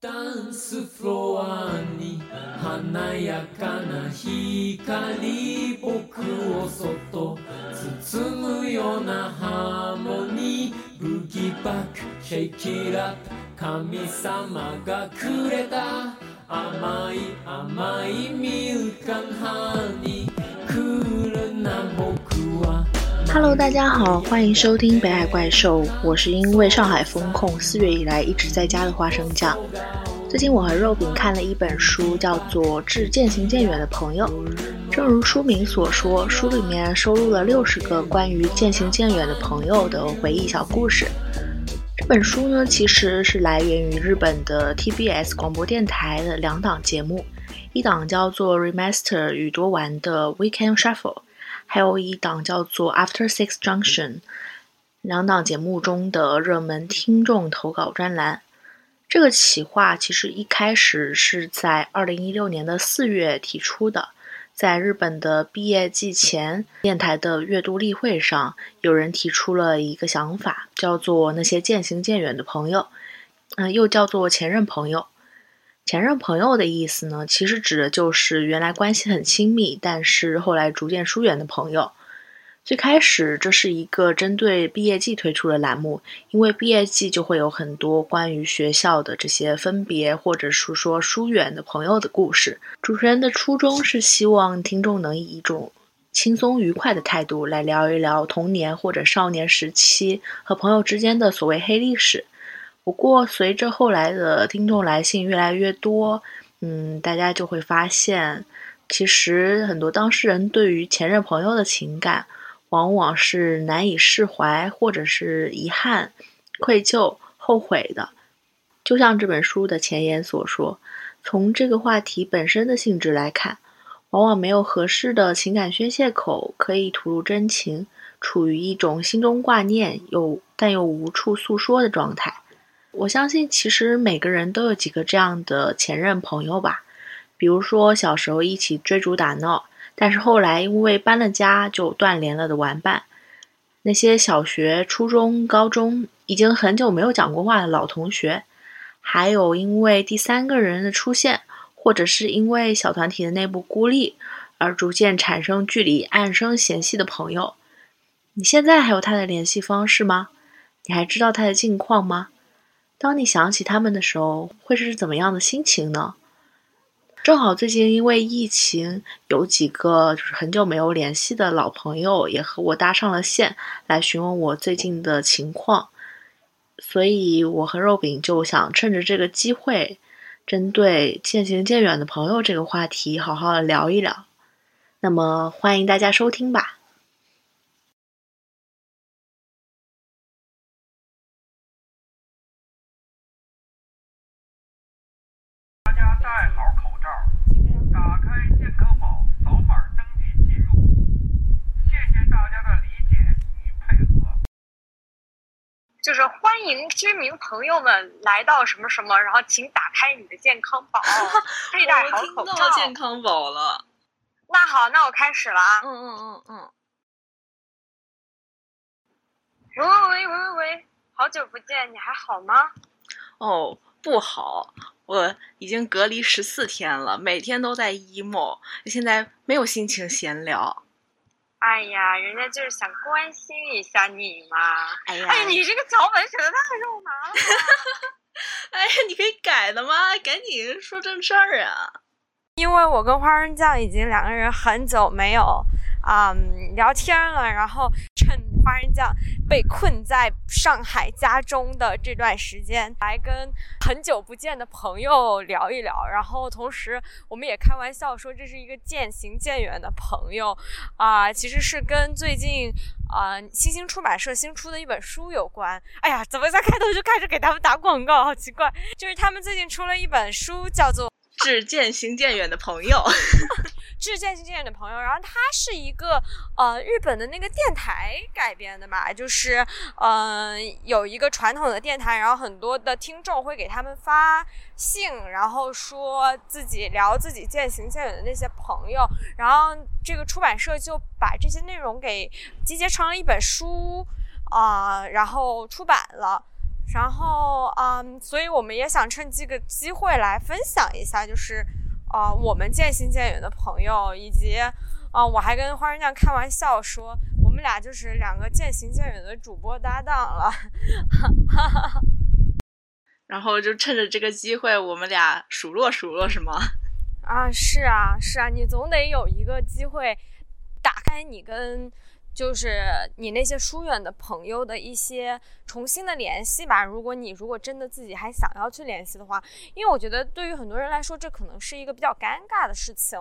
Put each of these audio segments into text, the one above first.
ダンスフロアに華やかな光僕をそっと包むようなハーモニー。ブギバックシェイキラップ神様がくれた。甘い甘いミルクハニー。クールな僕 Hello，大家好，欢迎收听北海怪兽。我是因为上海封控，四月以来一直在家的花生酱。最近我和肉饼看了一本书，叫做《致渐行渐远的朋友》。正如书名所说，书里面收录了六十个关于渐行渐远的朋友的回忆小故事。这本书呢，其实是来源于日本的 TBS 广播电台的两档节目，一档叫做 Remaster 与多玩的 Weekend Shuffle。还有一档叫做 After Six Junction，两档节目中的热门听众投稿专栏。这个企划其实一开始是在二零一六年的四月提出的，在日本的毕业季前，电台的阅读例会上，有人提出了一个想法，叫做那些渐行渐远的朋友，嗯，又叫做前任朋友。前任朋友的意思呢，其实指的就是原来关系很亲密，但是后来逐渐疏远的朋友。最开始这是一个针对毕业季推出的栏目，因为毕业季就会有很多关于学校的这些分别或者是说疏远的朋友的故事。主持人的初衷是希望听众能以一种轻松愉快的态度来聊一聊童年或者少年时期和朋友之间的所谓黑历史。不过，随着后来的听众来信越来越多，嗯，大家就会发现，其实很多当事人对于前任朋友的情感，往往是难以释怀，或者是遗憾、愧疚、后悔的。就像这本书的前言所说，从这个话题本身的性质来看，往往没有合适的情感宣泄口可以吐露真情，处于一种心中挂念又但又无处诉说的状态。我相信，其实每个人都有几个这样的前任朋友吧。比如说，小时候一起追逐打闹，但是后来因为搬了家就断联了的玩伴；那些小学、初中、高中已经很久没有讲过话的老同学；还有因为第三个人的出现，或者是因为小团体的内部孤立而逐渐产生距离、暗生嫌隙的朋友。你现在还有他的联系方式吗？你还知道他的近况吗？当你想起他们的时候，会是怎么样的心情呢？正好最近因为疫情，有几个就是很久没有联系的老朋友也和我搭上了线，来询问我最近的情况。所以，我和肉饼就想趁着这个机会，针对渐行渐远的朋友这个话题，好好的聊一聊。那么，欢迎大家收听吧。大家戴好口罩，打开健康宝，扫码登记进入。谢谢大家的理解与配合。就是欢迎居民朋友们来到什么什么，然后请打开你的健康宝，佩戴好口罩。健康宝了。那好，那我开始了啊。嗯嗯嗯嗯。喂喂喂喂喂，好久不见，你还好吗？哦，不好，我已经隔离十四天了，每天都在 emo，现在没有心情闲聊。哎呀，人家就是想关心一下你嘛。哎呀，哎，你这个脚本写的太肉麻了吧。哎呀，你可以改的吗？赶紧说正事儿啊！因为我跟花生酱已经两个人很久没有啊、嗯聊天了，然后趁花生酱被困在上海家中的这段时间，来跟很久不见的朋友聊一聊。然后同时，我们也开玩笑说这是一个渐行渐远的朋友啊、其实是跟最近啊、新兴出版社新出的一本书有关。哎呀，怎么在开头就开始给他们打广告？好奇怪！就是他们最近出了一本书，叫做。致渐行渐远的朋友。致渐行渐远的朋友，然后它是一个呃日本的那个电台改编的吧，就是呃有一个传统的电台，然后很多的听众会给他们发信，然后说自己聊自己渐行渐远的那些朋友，然后这个出版社就把这些内容给集结成了一本书啊、然后出版了。然后，嗯，所以我们也想趁这个机会来分享一下，就是，呃，我们渐行渐远的朋友，以及，啊，我还跟花生酱开玩笑说，我们俩就是两个渐行渐远的主播搭档了。然后就趁着这个机会，我们俩数落数落，是吗？啊，是啊，是啊，你总得有一个机会，打开你跟。就是你那些疏远的朋友的一些重新的联系吧。如果你如果真的自己还想要去联系的话，因为我觉得对于很多人来说，这可能是一个比较尴尬的事情，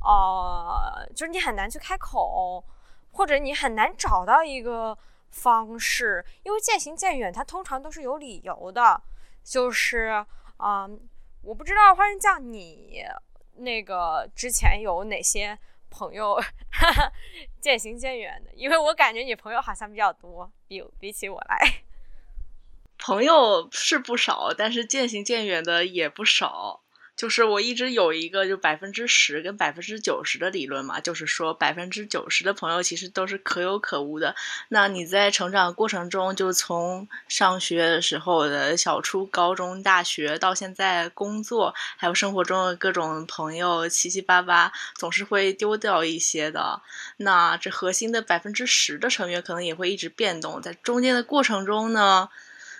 呃，就是你很难去开口，或者你很难找到一个方式，因为渐行渐远，它通常都是有理由的。就是，嗯，我不知道花生酱你那个之前有哪些。朋友哈 哈渐行渐远的，因为我感觉你朋友好像比较多，比比起我来，朋友是不少，但是渐行渐远的也不少。就是我一直有一个就百分之十跟百分之九十的理论嘛，就是说百分之九十的朋友其实都是可有可无的。那你在成长过程中，就从上学的时候的小初、高中、大学到现在工作，还有生活中的各种朋友，七七八八，总是会丢掉一些的。那这核心的百分之十的成员可能也会一直变动，在中间的过程中呢。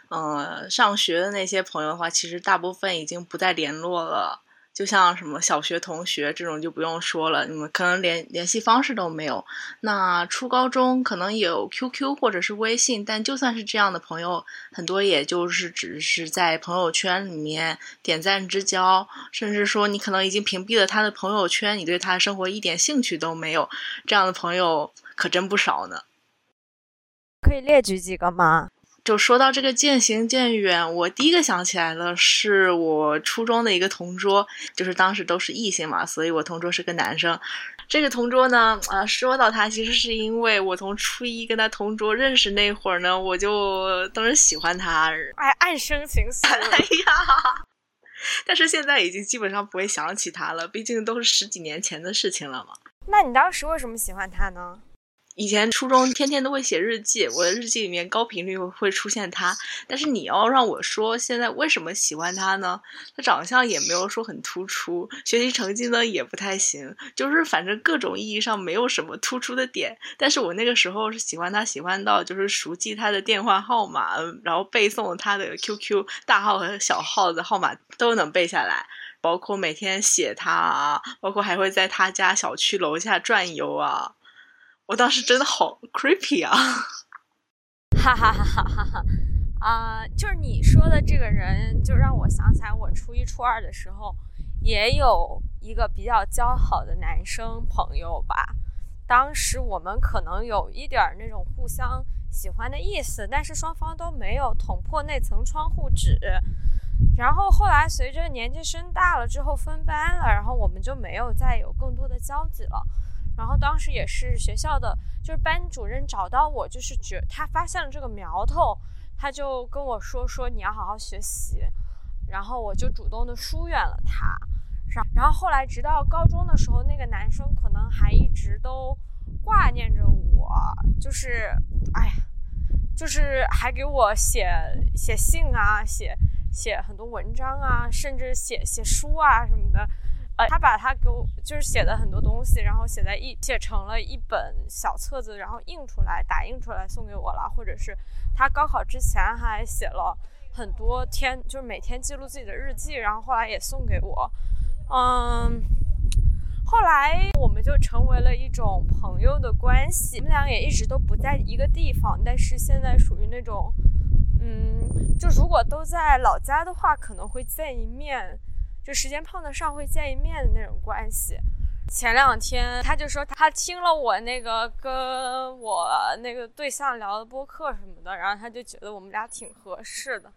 嗯，上学的那些朋友的话，其实大部分已经不再联络了。就像什么小学同学这种就不用说了，你们可能连联系方式都没有。那初高中可能有 QQ 或者是微信，但就算是这样的朋友，很多也就是只是在朋友圈里面点赞之交，甚至说你可能已经屏蔽了他的朋友圈，你对他的生活一点兴趣都没有。这样的朋友可真不少呢。可以列举几个吗？就说到这个渐行渐远，我第一个想起来的是我初中的一个同桌，就是当时都是异性嘛，所以我同桌是个男生。这个同桌呢，啊，说到他，其实是因为我从初一跟他同桌认识那会儿呢，我就当时喜欢他，哎，暗生情愫。哎呀，但是现在已经基本上不会想起他了，毕竟都是十几年前的事情了嘛。那你当时为什么喜欢他呢？以前初中天天都会写日记，我的日记里面高频率会出现他。但是你要让我说现在为什么喜欢他呢？他长相也没有说很突出，学习成绩呢也不太行，就是反正各种意义上没有什么突出的点。但是我那个时候是喜欢他，喜欢到就是熟记他的电话号码，然后背诵他的 QQ 大号和小号的号码都能背下来，包括每天写他啊，包括还会在他家小区楼下转悠啊。我当时真的好 creepy 啊！哈哈哈哈哈哈！啊，就是你说的这个人，就让我想起来，我初一初二的时候也有一个比较交好的男生朋友吧。当时我们可能有一点那种互相喜欢的意思，但是双方都没有捅破那层窗户纸。然后后来随着年纪升大了之后分班了，然后我们就没有再有更多的交集了。然后当时也是学校的，就是班主任找到我，就是觉他发现了这个苗头，他就跟我说说你要好好学习，然后我就主动的疏远了他。然然后后来直到高中的时候，那个男生可能还一直都挂念着我，就是哎呀，就是还给我写写信啊，写写很多文章啊，甚至写写书啊什么的。呃，他把他给我就是写的很多东西，然后写在一写成了一本小册子，然后印出来打印出来送给我了。或者是他高考之前还写了很多天，就是每天记录自己的日记，然后后来也送给我。嗯，后来我们就成为了一种朋友的关系。我们俩也一直都不在一个地方，但是现在属于那种，嗯，就如果都在老家的话，可能会见一面。就时间碰得上会见一面的那种关系。前两天他就说他听了我那个跟我那个对象聊的播客什么的，然后他就觉得我们俩挺合适的，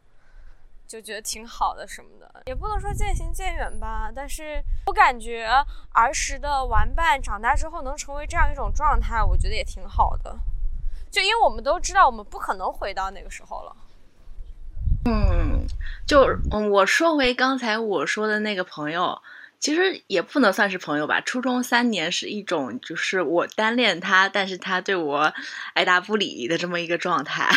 就觉得挺好的什么的。也不能说渐行渐远吧，但是我感觉儿时的玩伴长大之后能成为这样一种状态，我觉得也挺好的。就因为我们都知道我们不可能回到那个时候了。嗯，就，我说回刚才我说的那个朋友，其实也不能算是朋友吧。初中三年是一种，就是我单恋他，但是他对我爱答不理的这么一个状态。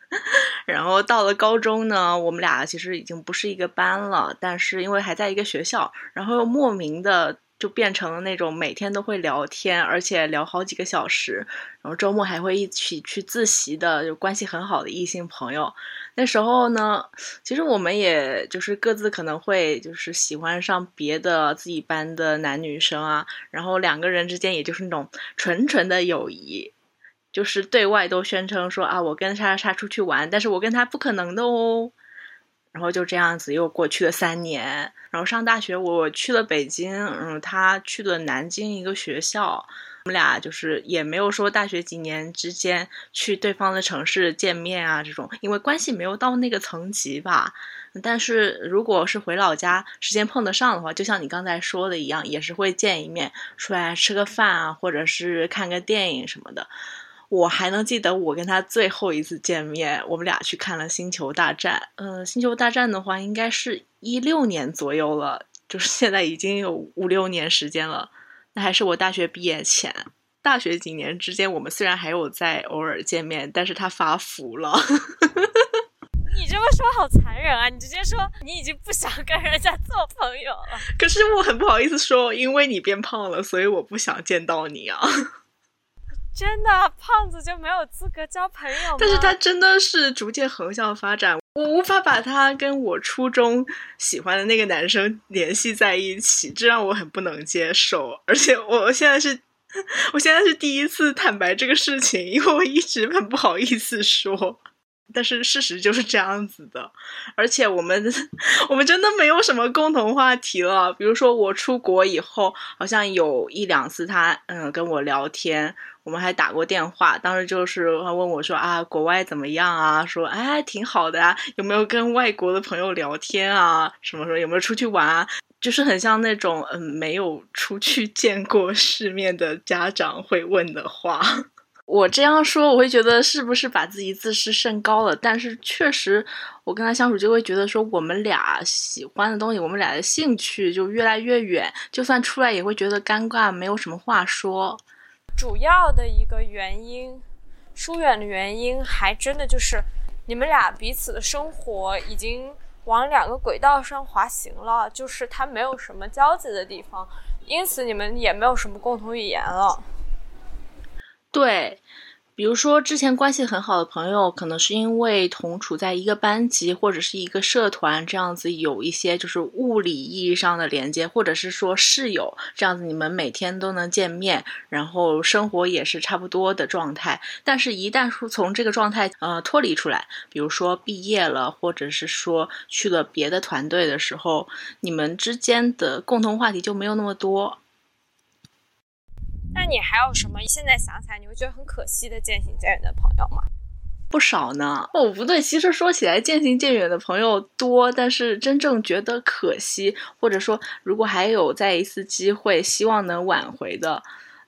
然后到了高中呢，我们俩其实已经不是一个班了，但是因为还在一个学校，然后又莫名的就变成了那种每天都会聊天，而且聊好几个小时，然后周末还会一起去自习的，就关系很好的异性朋友。那时候呢，其实我们也就是各自可能会就是喜欢上别的自己班的男女生啊，然后两个人之间也就是那种纯纯的友谊。就是对外都宣称说啊，我跟莎莎出去玩，但是我跟他不可能的哦。然后就这样子又过去了三年，然后上大学我去了北京，嗯，他去了南京一个学校，我们俩就是也没有说大学几年之间去对方的城市见面啊这种，因为关系没有到那个层级吧。但是如果是回老家时间碰得上的话，就像你刚才说的一样，也是会见一面，出来吃个饭啊，或者是看个电影什么的。我还能记得我跟他最后一次见面，我们俩去看了《星球大战》。嗯，《星球大战》的话，应该是一六年左右了，就是现在已经有五六年时间了。那还是我大学毕业前，大学几年之间，我们虽然还有在偶尔见面，但是他发福了。你这么说好残忍啊！你直接说你已经不想跟人家做朋友了。可是我很不好意思说，因为你变胖了，所以我不想见到你啊。真的，胖子就没有资格交朋友？但是他真的是逐渐横向发展，我无法把他跟我初中喜欢的那个男生联系在一起，这让我很不能接受。而且我现在是，我现在是第一次坦白这个事情，因为我一直很不好意思说。但是事实就是这样子的，而且我们 我们真的没有什么共同话题了。比如说我出国以后，好像有一两次他嗯跟我聊天，我们还打过电话。当时就是他问我说啊，国外怎么样啊？说哎挺好的啊，有没有跟外国的朋友聊天啊？什么时候有没有出去玩啊？就是很像那种嗯没有出去见过世面的家长会问的话。我这样说，我会觉得是不是把自己自视甚高了？但是确实，我跟他相处就会觉得说，我们俩喜欢的东西，我们俩的兴趣就越来越远。就算出来，也会觉得尴尬，没有什么话说。主要的一个原因，疏远的原因，还真的就是你们俩彼此的生活已经往两个轨道上滑行了，就是它没有什么交集的地方，因此你们也没有什么共同语言了。对，比如说之前关系很好的朋友，可能是因为同处在一个班级或者是一个社团这样子，有一些就是物理意义上的连接，或者是说室友这样子，你们每天都能见面，然后生活也是差不多的状态。但是，一旦说从这个状态呃脱离出来，比如说毕业了，或者是说去了别的团队的时候，你们之间的共同话题就没有那么多。那你还有什么？现在想起来你会觉得很可惜的渐行渐远的朋友吗？不少呢。哦，不对，其实说起来渐行渐远的朋友多，但是真正觉得可惜，或者说如果还有再一次机会，希望能挽回的。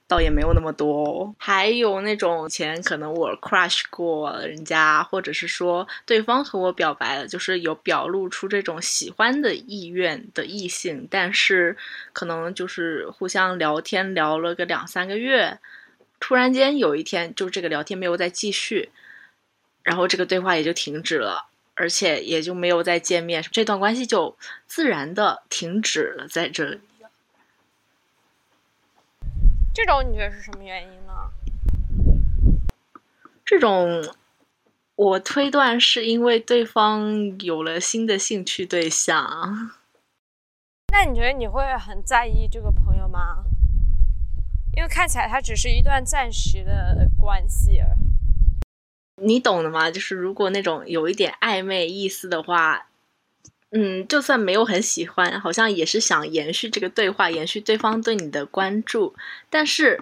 倒也没有那么多，还有那种以前可能我 crush 过人家，或者是说对方和我表白了，就是有表露出这种喜欢的意愿的异性，但是可能就是互相聊天聊了个两三个月，突然间有一天就这个聊天没有再继续，然后这个对话也就停止了，而且也就没有再见面，这段关系就自然的停止了在这里。这种你觉得是什么原因呢？这种我推断是因为对方有了新的兴趣对象。那你觉得你会很在意这个朋友吗？因为看起来他只是一段暂时的关系。你懂的吗？就是如果那种有一点暧昧意思的话。嗯，就算没有很喜欢，好像也是想延续这个对话，延续对方对你的关注。但是，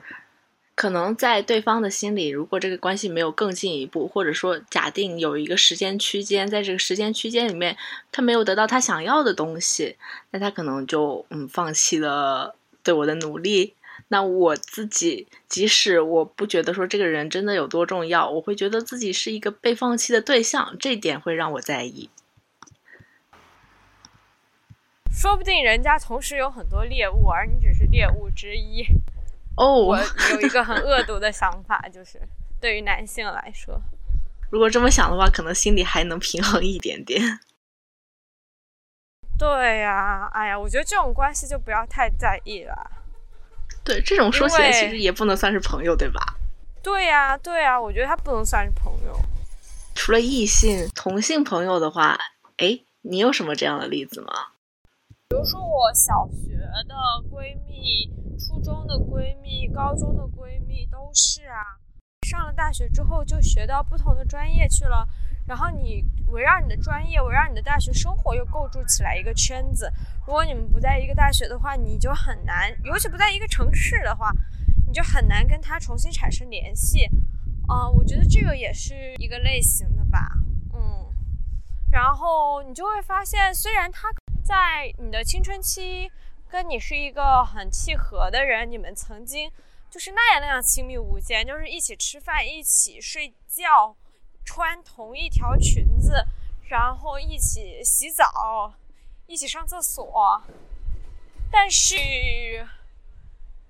可能在对方的心里，如果这个关系没有更进一步，或者说假定有一个时间区间，在这个时间区间里面，他没有得到他想要的东西，那他可能就嗯放弃了对我的努力。那我自己，即使我不觉得说这个人真的有多重要，我会觉得自己是一个被放弃的对象，这点会让我在意。说不定人家同时有很多猎物，而你只是猎物之一。哦，我有一个很恶毒的想法，就是对于男性来说，如果这么想的话，可能心里还能平衡一点点。对呀，哎呀，我觉得这种关系就不要太在意了。对，这种说起来其实也不能算是朋友，对吧？对呀，对呀，我觉得他不能算是朋友。除了异性、同性朋友的话，哎，你有什么这样的例子吗？比如说我小学的闺蜜、初中的闺蜜、高中的闺蜜都是啊。上了大学之后就学到不同的专业去了，然后你围绕你的专业、围绕你的大学生活又构筑起来一个圈子。如果你们不在一个大学的话，你就很难，尤其不在一个城市的话，你就很难跟他重新产生联系。啊、我觉得这个也是一个类型的吧，嗯。然后你就会发现，虽然他在你的青春期跟你是一个很契合的人，你们曾经就是那样那样亲密无间，就是一起吃饭、一起睡觉，穿同一条裙子，然后一起洗澡，一起上厕所。但是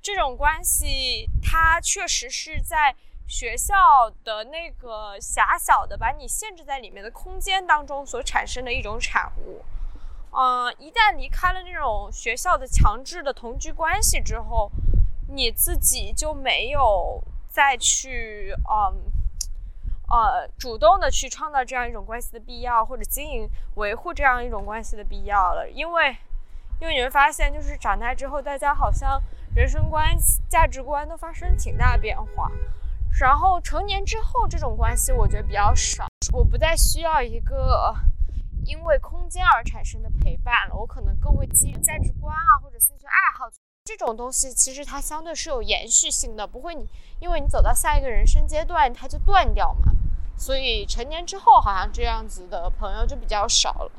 这种关系，它确实是在学校的那个狭小的把你限制在里面的空间当中所产生的一种产物。嗯、一旦离开了那种学校的强制的同居关系之后，你自己就没有再去嗯呃主动的去创造这样一种关系的必要，或者经营维护这样一种关系的必要了，因为因为你会发现，就是长大之后，大家好像人生观、价值观都发生挺大变化。然后成年之后，这种关系我觉得比较少。我不再需要一个因为空间而产生的陪伴了，我可能更会基于价值观啊或者兴趣爱好这种东西，其实它相对是有延续性的，不会你因为你走到下一个人生阶段它就断掉嘛。所以成年之后，好像这样子的朋友就比较少了。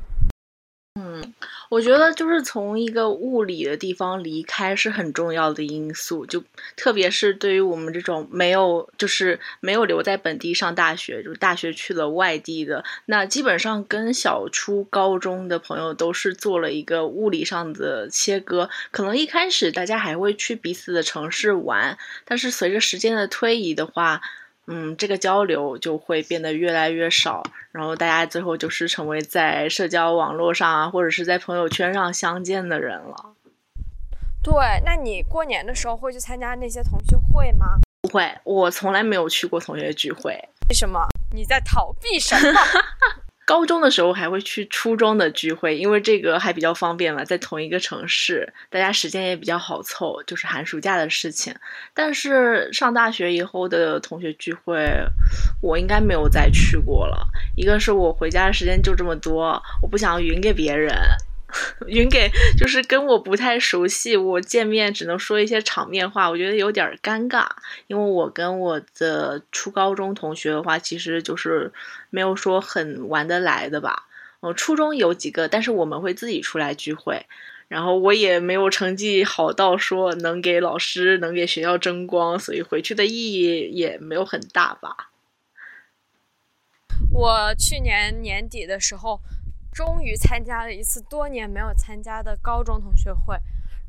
嗯我觉得就是从一个物理的地方离开是很重要的因素，就特别是对于我们这种没有就是没有留在本地上大学，就大学去了外地的，那基本上跟小初高中的朋友都是做了一个物理上的切割。可能一开始大家还会去彼此的城市玩，但是随着时间的推移的话，嗯，这个交流就会变得越来越少，然后大家最后就是成为在社交网络上啊，或者是在朋友圈上相见的人了。对，那你过年的时候会去参加那些同学会吗？不会，我从来没有去过同学聚会。为什么？你在逃避什么？高中的时候还会去初中的聚会，因为这个还比较方便嘛，在同一个城市，大家时间也比较好凑，就是寒暑假的事情。但是上大学以后的同学聚会，我应该没有再去过了。一个是我回家的时间就这么多，我不想匀给别人，匀给就是跟我不太熟悉，我见面只能说一些场面话，我觉得有点尴尬。因为我跟我的初高中同学的话，其实就是没有说很玩得来的吧。嗯，初中有几个，但是我们会自己出来聚会。然后我也没有成绩好到说能给老师、能给学校争光，所以回去的意义也没有很大吧。我去年年底的时候，终于参加了一次多年没有参加的高中同学会。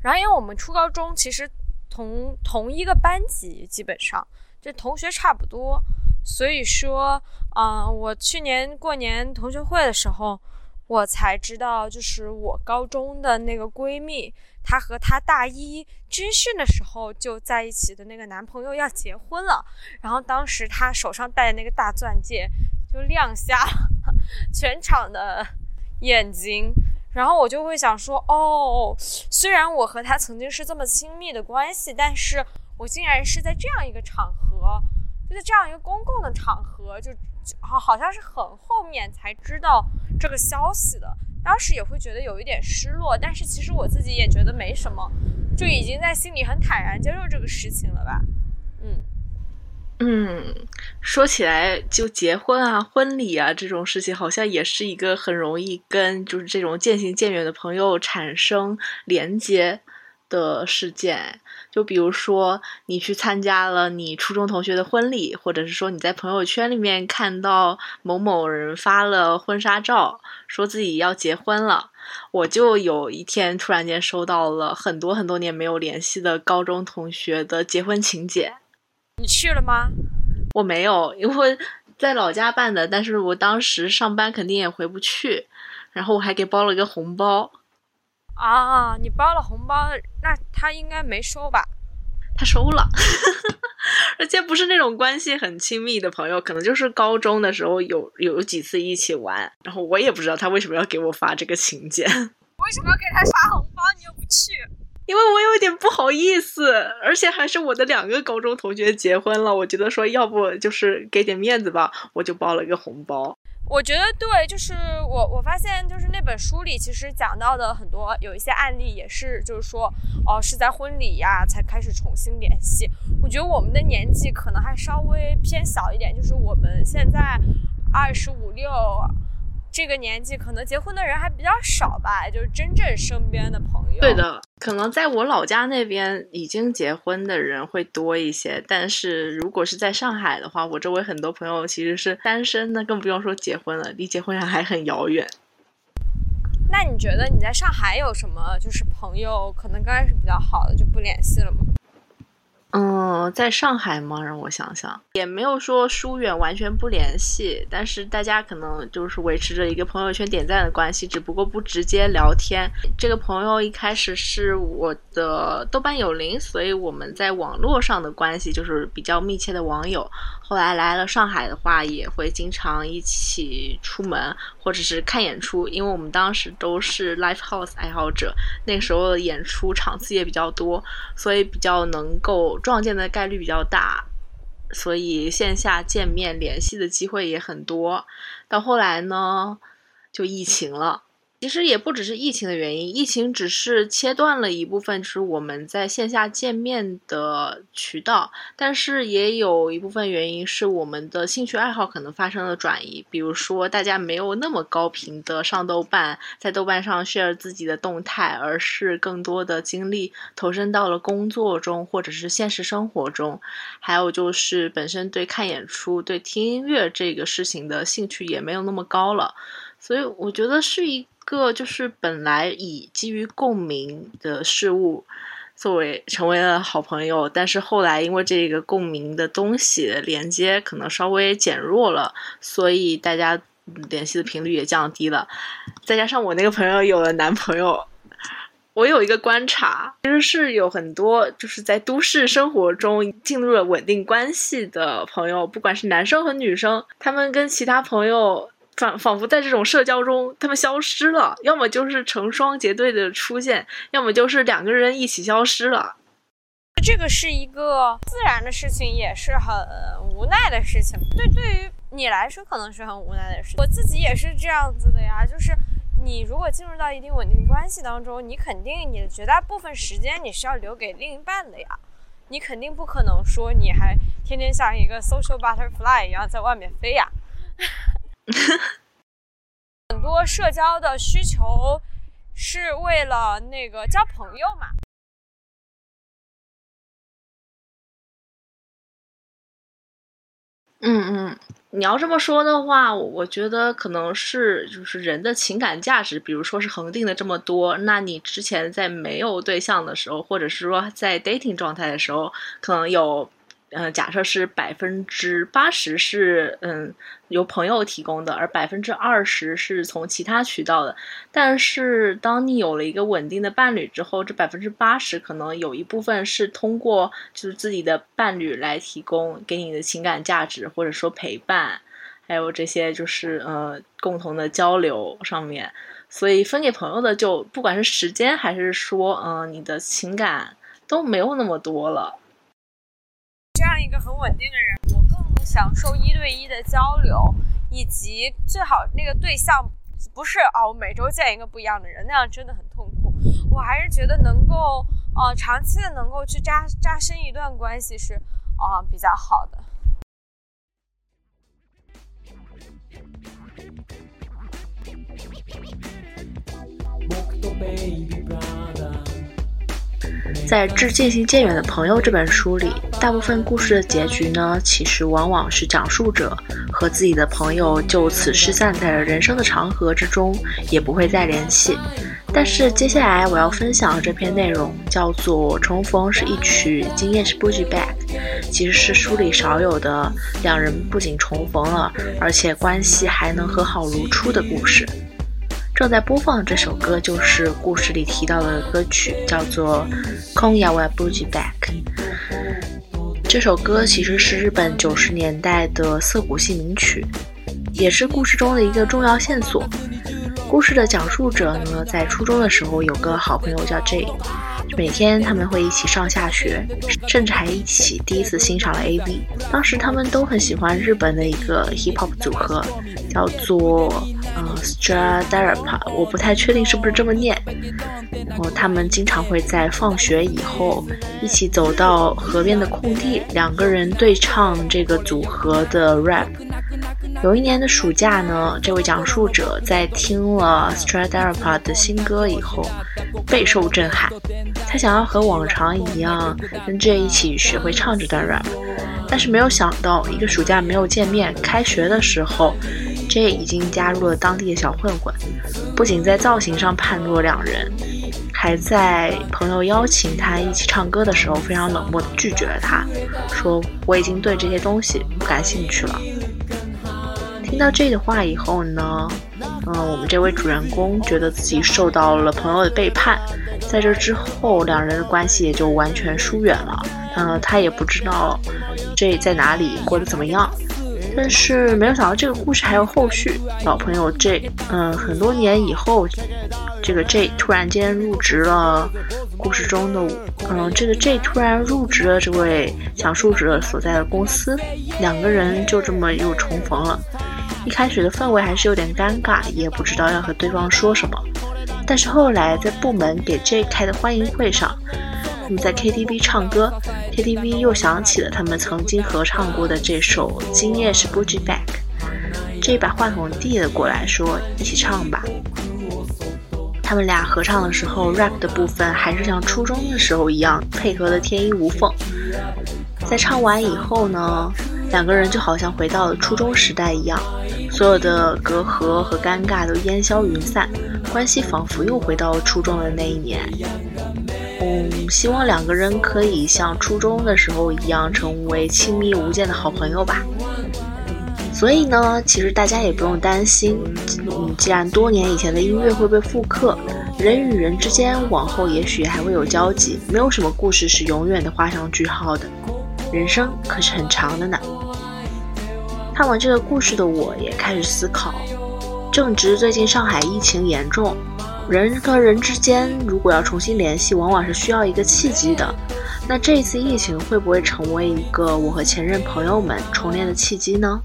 然后，因为我们初高中其实同同一个班级，基本上这同学差不多，所以说，嗯、我去年过年同学会的时候，我才知道，就是我高中的那个闺蜜，她和她大一军训的时候就在一起的那个男朋友要结婚了。然后当时她手上戴的那个大钻戒，就亮瞎 全场的眼睛。然后我就会想说，哦，虽然我和他曾经是这么亲密的关系，但是我竟然是在这样一个场合，就在这样一个公共的场合，就好好像是很后面才知道这个消息的。当时也会觉得有一点失落，但是其实我自己也觉得没什么，就已经在心里很坦然接受这个事情了吧。嗯，说起来就结婚啊、婚礼啊这种事情，好像也是一个很容易跟就是这种渐行渐远的朋友产生连接的事件。就比如说，你去参加了你初中同学的婚礼，或者是说你在朋友圈里面看到某某人发了婚纱照，说自己要结婚了。我就有一天突然间收到了很多很多年没有联系的高中同学的结婚请柬。你去了吗？我没有，因为在老家办的，但是我当时上班肯定也回不去，然后我还给包了一个红包。啊，你包了红包，那他应该没收吧？他收了，而且不是那种关系很亲密的朋友，可能就是高中的时候有有几次一起玩，然后我也不知道他为什么要给我发这个请柬。为什么要给他发红包？你又不去？因为我有点不好意思，而且还是我的两个高中同学结婚了，我觉得说要不就是给点面子吧，我就包了一个红包。我觉得对，就是我我发现就是那本书里其实讲到的很多有一些案例也是，就是说哦是在婚礼呀才开始重新联系。我觉得我们的年纪可能还稍微偏小一点，就是我们现在二十五六。这个年纪可能结婚的人还比较少吧，就是真正身边的朋友。对的，可能在我老家那边已经结婚的人会多一些，但是如果是在上海的话，我周围很多朋友其实是单身，那更不用说结婚了，离结婚还很遥远。那你觉得你在上海有什么就是朋友可能刚开始比较好的就不联系了吗？嗯，在上海吗？让我想想，也没有说疏远，完全不联系。但是大家可能就是维持着一个朋友圈点赞的关系，只不过不直接聊天。这个朋友一开始是我的豆瓣友邻，所以我们在网络上的关系就是比较密切的网友。后来来了上海的话，也会经常一起出门或者是看演出，因为我们当时都是 live house 爱好者，那时候的演出场次也比较多，所以比较能够撞见的概率比较大，所以线下见面联系的机会也很多。到后来呢，就疫情了。其实也不只是疫情的原因，疫情只是切断了一部分就是我们在线下见面的渠道，但是也有一部分原因是我们的兴趣爱好可能发生了转移，比如说大家没有那么高频的上豆瓣，在豆瓣上 share 自己的动态，而是更多的精力投身到了工作中或者是现实生活中，还有就是本身对看演出、对听音乐这个事情的兴趣也没有那么高了，所以我觉得是一。个就是本来以基于共鸣的事物作为成为了好朋友，但是后来因为这个共鸣的东西连接可能稍微减弱了，所以大家联系的频率也降低了。再加上我那个朋友有了男朋友，我有一个观察，其实是有很多就是在都市生活中进入了稳定关系的朋友，不管是男生和女生，他们跟其他朋友。仿仿佛在这种社交中，他们消失了，要么就是成双结对的出现，要么就是两个人一起消失了。这个是一个自然的事情，也是很无奈的事情。对，对于你来说可能是很无奈的事情。我自己也是这样子的呀，就是你如果进入到一定稳定关系当中，你肯定你的绝大部分时间你是要留给另一半的呀，你肯定不可能说你还天天像一个 social butterfly 一样在外面飞呀。很多社交的需求是为了那个交朋友嘛。嗯嗯，你要这么说的话，我觉得可能是就是人的情感价值，比如说是恒定的这么多，那你之前在没有对象的时候，或者是说在 dating 状态的时候，可能有。嗯，假设是百分之八十是嗯由朋友提供的，而百分之二十是从其他渠道的。但是当你有了一个稳定的伴侣之后，这百分之八十可能有一部分是通过就是自己的伴侣来提供给你的情感价值，或者说陪伴，还有这些就是呃共同的交流上面。所以分给朋友的就不管是时间还是说嗯你的情感都没有那么多了。这样一个很稳定的人，我更享受一对一的交流，以及最好那个对象不是哦，我每周见一个不一样的人，那样真的很痛苦。我还是觉得能够呃长期的能够去扎扎深一段关系是啊比较好的。在《致渐行渐远的朋友》这本书里，大部分故事的结局呢，其实往往是讲述者和自己的朋友就此失散在了人生的长河之中，也不会再联系。但是接下来我要分享的这篇内容叫做《重逢是一曲今夜是 Boogie Back》，其实是书里少有的两人不仅重逢了，而且关系还能和好如初的故事。正在播放的这首歌就是故事里提到的歌曲，叫做《Konya wa Boogie Back》。这首歌其实是日本九十年代的涩谷系名曲，也是故事中的一个重要线索。故事的讲述者呢，在初中的时候有个好朋友叫 J，每天他们会一起上下学，甚至还一起第一次欣赏了 AV。当时他们都很喜欢日本的一个 hip hop 组合，叫做呃 Stradarpa，我不太确定是不是这么念。然后他们经常会在放学以后一起走到河边的空地，两个人对唱这个组合的 rap。有一年的暑假呢，这位讲述者在听了 Stradarpa 的新歌以后，备受震撼。他想要和往常一样跟 J 一起学会唱这段 rap，但是没有想到，一个暑假没有见面，开学的时候，J 已经加入了当地的小混混。不仅在造型上判若两人，还在朋友邀请他一起唱歌的时候，非常冷漠地拒绝了他，说我已经对这些东西不感兴趣了。听到这的话以后呢，嗯，我们这位主人公觉得自己受到了朋友的背叛，在这之后，两人的关系也就完全疏远了。嗯，他也不知道 J 在哪里，过得怎么样。但是没有想到这个故事还有后续。老朋友 J，嗯，很多年以后，这个 J 突然间入职了故事中的，嗯，这个 J 突然入职了这位讲述者所在的公司，两个人就这么又重逢了。一开始的氛围还是有点尴尬，也不知道要和对方说什么。但是后来在部门给 J 开的欢迎会上，他们在 KTV 唱歌，KTV 又响起了他们曾经合唱过的这首《今夜是 Boogie Back》。J 把话筒递了过来，说：“一起唱吧。”他们俩合唱的时候，rap 的部分还是像初中的时候一样，配合的天衣无缝。在唱完以后呢，两个人就好像回到了初中时代一样。所有的隔阂和尴尬都烟消云散，关系仿佛又回到了初中的那一年。嗯，希望两个人可以像初中的时候一样，成为亲密无间的好朋友吧。所以呢，其实大家也不用担心，嗯，既然多年以前的音乐会被复刻，人与人之间往后也许还会有交集。没有什么故事是永远的画上句号的，人生可是很长的呢。看完这个故事的我，也开始思考：正值最近上海疫情严重，人和人之间如果要重新联系，往往是需要一个契机的。那这一次疫情会不会成为一个我和前任朋友们重练的契机呢？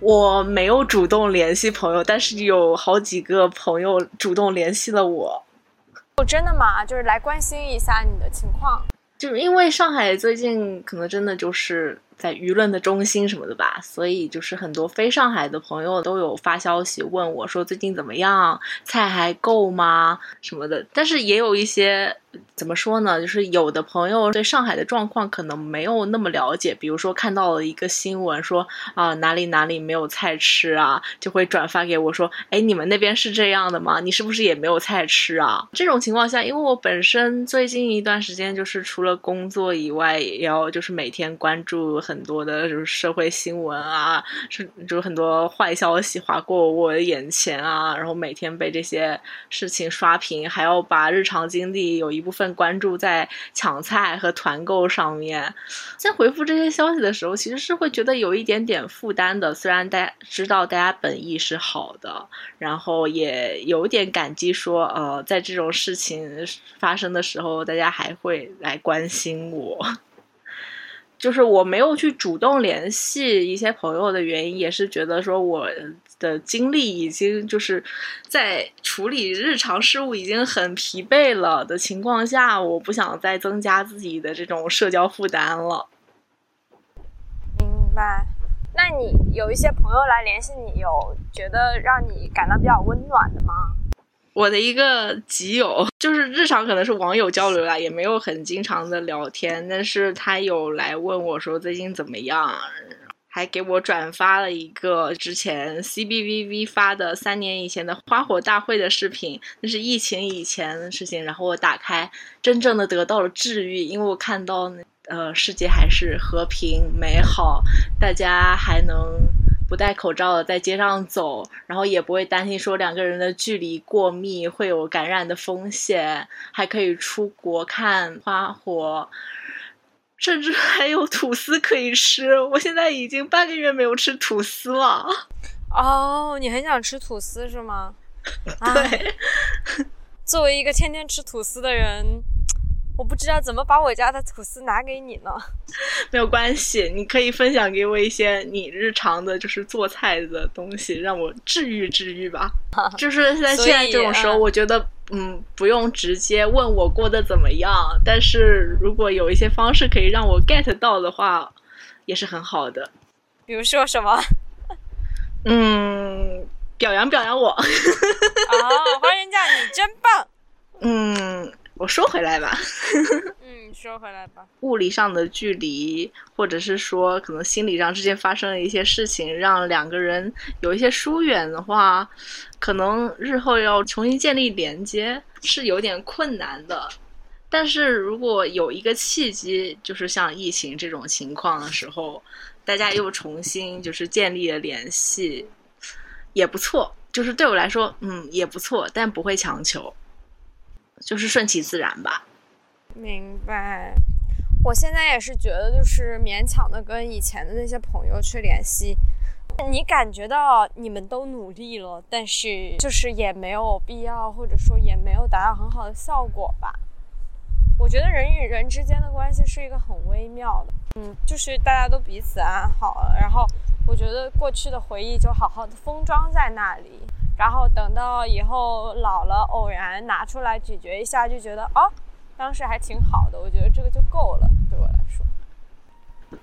我没有主动联系朋友，但是有好几个朋友主动联系了我。哦，真的吗？就是来关心一下你的情况。就是因为上海最近可能真的就是在舆论的中心什么的吧，所以就是很多非上海的朋友都有发消息问我说最近怎么样，菜还够吗什么的。但是也有一些怎么说呢，就是有的朋友对上海的状况可能没有那么了解，比如说看到了一个新闻说啊哪里哪里没有菜吃啊，就会转发给我说，哎你们那边是这样的吗？你是不是也没有菜吃啊？这种情况下，因为我本身最近一段时间就是除了工作以外，也要就是每天关注很多的就是社会新闻啊，是就是很多坏消息划过我的眼前啊，然后每天被这些事情刷屏，还要把日常经历有一部分关注在抢菜和团购上面。在回复这些消息的时候，其实是会觉得有一点点负担的。虽然大家知道大家本意是好的，然后也有点感激，说呃，在这种事情发生的时候，大家还会来关心我。就是我没有去主动联系一些朋友的原因，也是觉得说我的精力已经就是在处理日常事务已经很疲惫了的情况下，我不想再增加自己的这种社交负担了。明白。那你有一些朋友来联系你，有觉得让你感到比较温暖的吗？我的一个基友，就是日常可能是网友交流啦，也没有很经常的聊天，但是他有来问我说最近怎么样，还给我转发了一个之前 CBVV 发的三年以前的花火大会的视频，那是疫情以前的事情。然后我打开，真正的得到了治愈，因为我看到呃世界还是和平美好，大家还能不戴口罩的在街上走，然后也不会担心说两个人的距离过密会有感染的风险，还可以出国看花火。甚至还有吐司可以吃，我现在已经半个月没有吃吐司了。哦，你很想吃吐司是吗？对。作为一个天天吃吐司的人，我不知道怎么把我家的吐司拿给你呢。没有关系，你可以分享给我一些你日常的，就是做菜的东西，让我治愈治愈吧。就是在现在这种时候，我觉得。嗯，不用直接问我过得怎么样，但是如果有一些方式可以让我 get 到的话，也是很好的。比如说什么？嗯，表扬表扬我。哦，花生酱，你真棒。嗯，我说回来吧。嗯，说回来吧。物理上的距离，或者是说可能心理上之间发生了一些事情，让两个人有一些疏远的话。可能日后要重新建立连接是有点困难的，但是如果有一个契机，就是像疫情这种情况的时候，大家又重新就是建立了联系，也不错。就是对我来说，嗯，也不错，但不会强求，就是顺其自然吧。明白。我现在也是觉得，就是勉强的跟以前的那些朋友去联系。你感觉到你们都努力了，但是就是也没有必要，或者说也没有达到很好的效果吧。我觉得人与人之间的关系是一个很微妙的，嗯，就是大家都彼此安好了，然后我觉得过去的回忆就好好的封装在那里，然后等到以后老了，偶然拿出来咀嚼一下，就觉得哦，当时还挺好的。我觉得这个就够了，对我来说。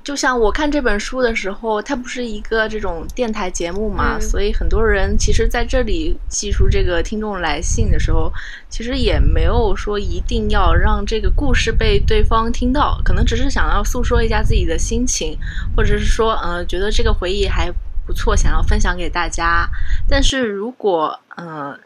就像我看这本书的时候，它不是一个这种电台节目嘛，所以很多人其实在这里寄出这个听众来信的时候，其实也没有说一定要让这个故事被对方听到，可能只是想要诉说一下自己的心情，或者是说，呃，觉得这个回忆还不错，想要分享给大家。但是如果，呃，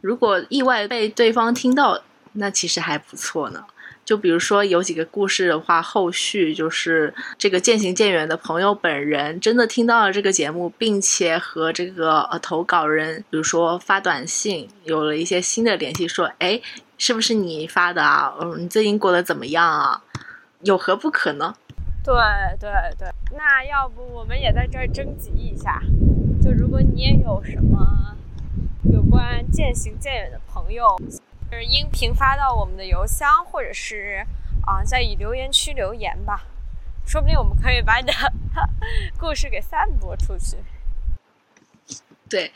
如果意外被对方听到，那其实还不错呢。就比如说有几个故事的话，后续就是这个渐行渐远的朋友本人真的听到了这个节目，并且和这个呃投稿人，比如说发短信，有了一些新的联系，说，哎，是不是你发的啊？嗯，你最近过得怎么样啊？有何不可呢？对对对，那要不我们也在这儿征集一下，就如果你也有什么有关渐行渐远的朋友。就是音频发到我们的邮箱，或者是啊，在以留言区留言吧，说不定我们可以把你的 故事给散播出去。对，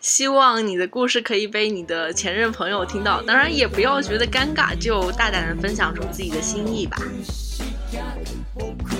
希望你的故事可以被你的前任朋友听到，当然也不要觉得尴尬，就大胆的分享出自己的心意吧。old